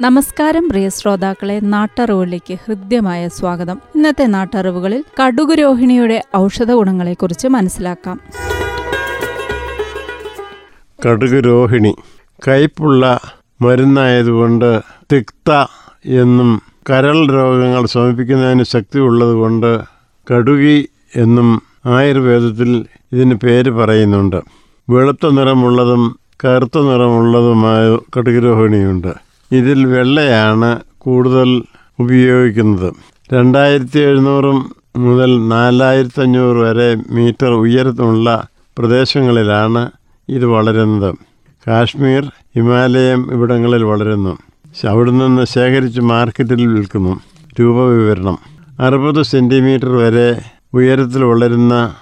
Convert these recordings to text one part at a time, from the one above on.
നമസ്കാരം പ്രിയ ശ്രോതാക്കളെ. നാട്ടറിവുകളിലേക്ക് ഹൃദ്യമായ സ്വാഗതം. ഇന്നത്തെ നാട്ടറിവുകളിൽ കടുകുരോഹിണിയുടെ ഔഷധ ഗുണങ്ങളെക്കുറിച്ച് മനസ്സിലാക്കാം. കടുകുരോഹിണി കയ്പുള്ള മരുന്നായതുകൊണ്ട് തിക്ത എന്നും കരൾ രോഗങ്ങൾ ശമിപ്പിക്കുന്നതിന് ശക്തിയുള്ളതുകൊണ്ട് കടുകി എന്നും ആയുർവേദത്തിൽ ഇതിന് പേര് പറയുന്നുണ്ട്. വെളുത്ത നിറമുള്ളതും കറുത്ത നിറമുള്ളതുമായ കടുക് രോഹിണിയുണ്ട് ഇതിൽ വെള്ളയാണ് കൂടുതൽ ഉപയോഗിക്കുന്നത്. രണ്ടായിരത്തി എഴുന്നൂറും മുതൽ നാലായിരത്തി അഞ്ഞൂറ് വരെ മീറ്റർ ഉയരത്തിലുള്ള പ്രദേശങ്ങളിലാണ് ഇത് വളരുന്നത്. കാശ്മീർ ഹിമാലയം ഇവിടങ്ങളിൽ വളരുന്നു. അവിടെ നിന്ന് ശേഖരിച്ച് മാർക്കറ്റിൽ വിൽക്കുന്നു. രൂപവിവരണം. അറുപത് സെന്റിമീറ്റർ വരെ ഉയരത്തിൽ വളരുന്ന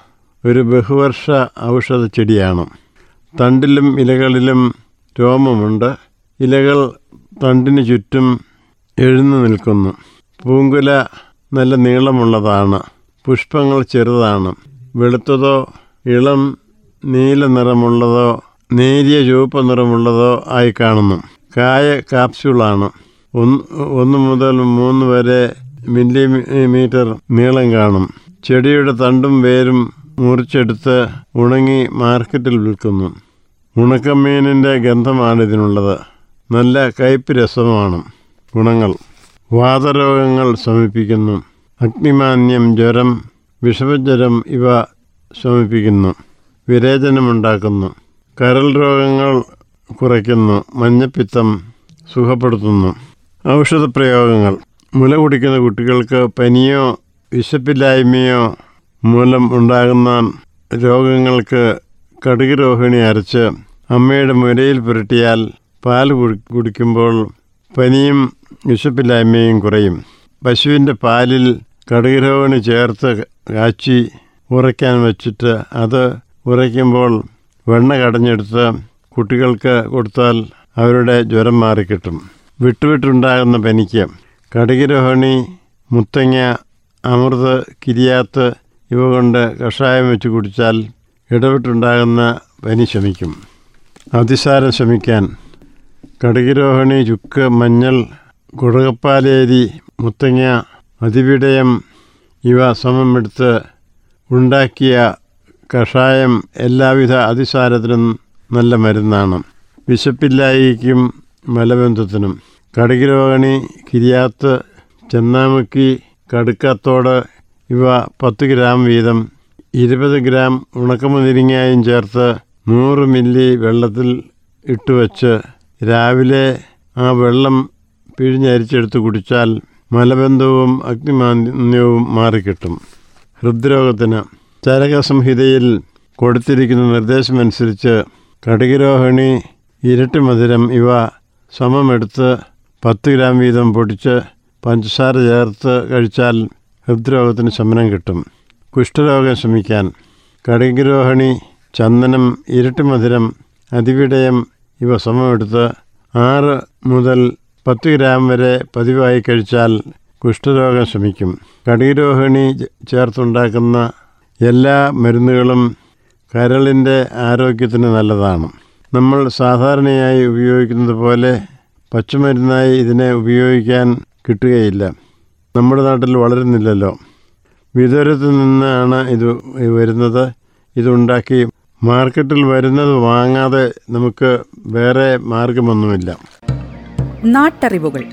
ഒരു ബഹുവർഷ ഔഷധ ചെടിയാണ് തണ്ടിലും ഇലകളിലും രോമമുണ്ട്. ഇലകൾ തണ്ടിന് ചുറ്റും എഴുന്നു നിൽക്കുന്നു. പൂങ്കുല നല്ല നീളമുള്ളതാണ്. പുഷ്പങ്ങൾ ചെറുതാണ്. വെളുത്തതോ ഇളം നീല നിറമുള്ളതോ നേരിയ ചുവപ്പ് നിറമുള്ളതോ ആയി കാണുന്നു. കായ കാപ്സ്യൂളാണ് ഒന്ന് ഒന്ന് മുതൽ മൂന്ന് വരെ മില്ലിമീറ്റർ നീളം കാണും. ചെടിയുടെ തണ്ടും വേരും മുറിച്ചെടുത്ത് ഉണങ്ങി മാർക്കറ്റിൽ വിൽക്കുന്നു. ഉണക്കമീനിന്റെ ഗന്ധമാണ് ഇതിനുള്ളത്. നല്ല കയ്പ് രസമാണ്. ഗുണങ്ങൾ. വാതരോഗങ്ങൾ ശമിപ്പിക്കുന്നു. അഗ്നിമാന്യം ജ്വരം വിഷമജ്വരം ഇവ ശമിപ്പിക്കുന്നു. വിരേചനമുണ്ടാക്കുന്നു. കരൾ രോഗങ്ങൾ കുറയ്ക്കുന്നു. മഞ്ഞപ്പിത്തം സുഖപ്പെടുത്തുന്നു. ഔഷധ പ്രയോഗങ്ങൾ മുല കുടിക്കുന്ന കുട്ടികൾക്ക് പനിയോ വിശപ്പില്ലായ്മയോ മൂലം ഉണ്ടാകുന്ന രോഗങ്ങൾക്ക് കടുക് രോഹിണി അരച്ച് അമ്മയുടെ മുരയിൽ പുരട്ടിയാൽ പാൽ കുടിക്കുമ്പോൾ പനിയും വിശപ്പില്ലായ്മയും കുറയും. പശുവിന്റെ പാലിൽ കടുക് രോഹിണി ചേർത്ത് കാച്ചി ഉറയ്ക്കാൻ വച്ചിട്ട് അത് ഉറയ്ക്കുമ്പോൾ വെണ്ണ കടഞ്ഞെടുത്ത് കുട്ടികൾക്ക് കൊടുത്താൽ അവരുടെ ജ്വരം മാറിക്കിട്ടും. വിട്ടുവിട്ടുണ്ടാകുന്ന പനിക്ക് കടുകരോഹിണി മുത്തങ്ങ അമൃത് കിരിയാത്ത് ഇവ കൊണ്ട് കഷായം വെച്ച് കുടിച്ചാൽ ഇടവിട്ടുണ്ടാകുന്ന പനി ശമിക്കും. അതിസാരം ശമിക്കാൻ കടുകിരോഹിണി ചുക്ക് മഞ്ഞൾ കുടകപ്പാലേരി മുത്തങ്ങ അതിവിടയം ഇവ സമമെടുത്ത് ഉണ്ടാക്കിയ കഷായം എല്ലാവിധ അതിസാരത്തിനും നല്ല മരുന്നാണ്. വിശപ്പില്ലായിക്കും മലബന്ധത്തിനും. കടുകിരോഹിണി കിരിയാത്ത് ചെന്നാമുക്കി കടുക്കത്തോട് ഇവ പത്ത് ഗ്രാം വീതം ഇരുപത് ഗ്രാം ഉണക്കമുതിരിങ്ങായും ചേർത്ത് നൂറ് മില്ലി വെള്ളത്തിൽ ഇട്ട് വച്ച് രാവിലെ ആ വെള്ളം പിഴിഞ്ഞരിച്ചെടുത്ത് കുടിച്ചാൽ മലബന്ധവും അഗ്നിമാന്യവും മാറിക്കിട്ടും. ഹൃദ്രോഗത്തിന് ചരകസംഹിതയിൽ കൊടുത്തിരിക്കുന്ന നിർദ്ദേശമനുസരിച്ച് കടുകിരോഹിണി ഇരട്ടി മധുരം ഇവ സമമെടുത്ത് പത്ത് ഗ്രാം വീതം പൊടിച്ച് പഞ്ചസാര ചേർത്ത് കഴിച്ചാൽ ഹൃദ്രോഗത്തിന് ശമനം കിട്ടും. കുഷ്ഠരോഗം ശമിക്കാൻ കടുകിരോഹിണി ചന്ദനം ഇരട്ടി മധുരം അതിവിടയം ഇവ സമമെടുത്ത് ആറ് മുതൽ പത്ത് ഗ്രാം വരെ പതിവായി കഴിച്ചാൽ കുഷ്ഠരോഗം ശമിക്കും. കടീരോഹിണി ചേർത്തുണ്ടാക്കുന്ന എല്ലാ മരുന്നുകളും കരളിന്റെ ആരോഗ്യത്തിന് നല്ലതാണ്. നമ്മൾ സാധാരണയായി ഉപയോഗിക്കുന്നത് പോലെ പച്ചമരുന്നായി ഇതിനെ ഉപയോഗിക്കാൻ കിട്ടുകയില്ല. നമ്മുടെ നാട്ടിൽ വളരുന്നില്ലല്ലോ. വിദൂരത്തു നിന്നാണ് ഇത് വരുന്നത്. ഇതുണ്ടാക്കി മാർക്കറ്റിൽ വരുന്നത് വാങ്ങാതെ നമുക്ക് വേറെ മാർഗമൊന്നുമില്ല. നാട്ടറിവുകൾ.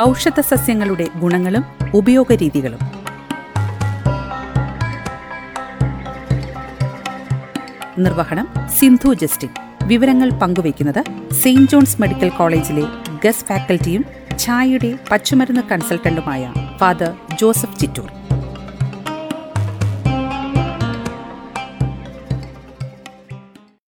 ഔഷധ സസ്യങ്ങളുടെ ഗുണങ്ങളും ഉപയോഗരീതികളും. നിർവഹണം സിന്ധു ജസ്റ്റിൻ. വിവരങ്ങൾ പങ്കുവയ്ക്കുന്നത് സെയിന്റ് ജോൺസ് മെഡിക്കൽ കോളേജിലെ ഗസ് ഫാക്കൽറ്റിയും ഛായയുടെ പച്ചുമരുന്ന് കൺസൾട്ടന്റുമായ ഫാദർ ജോസഫ് ചിറ്റൂർ.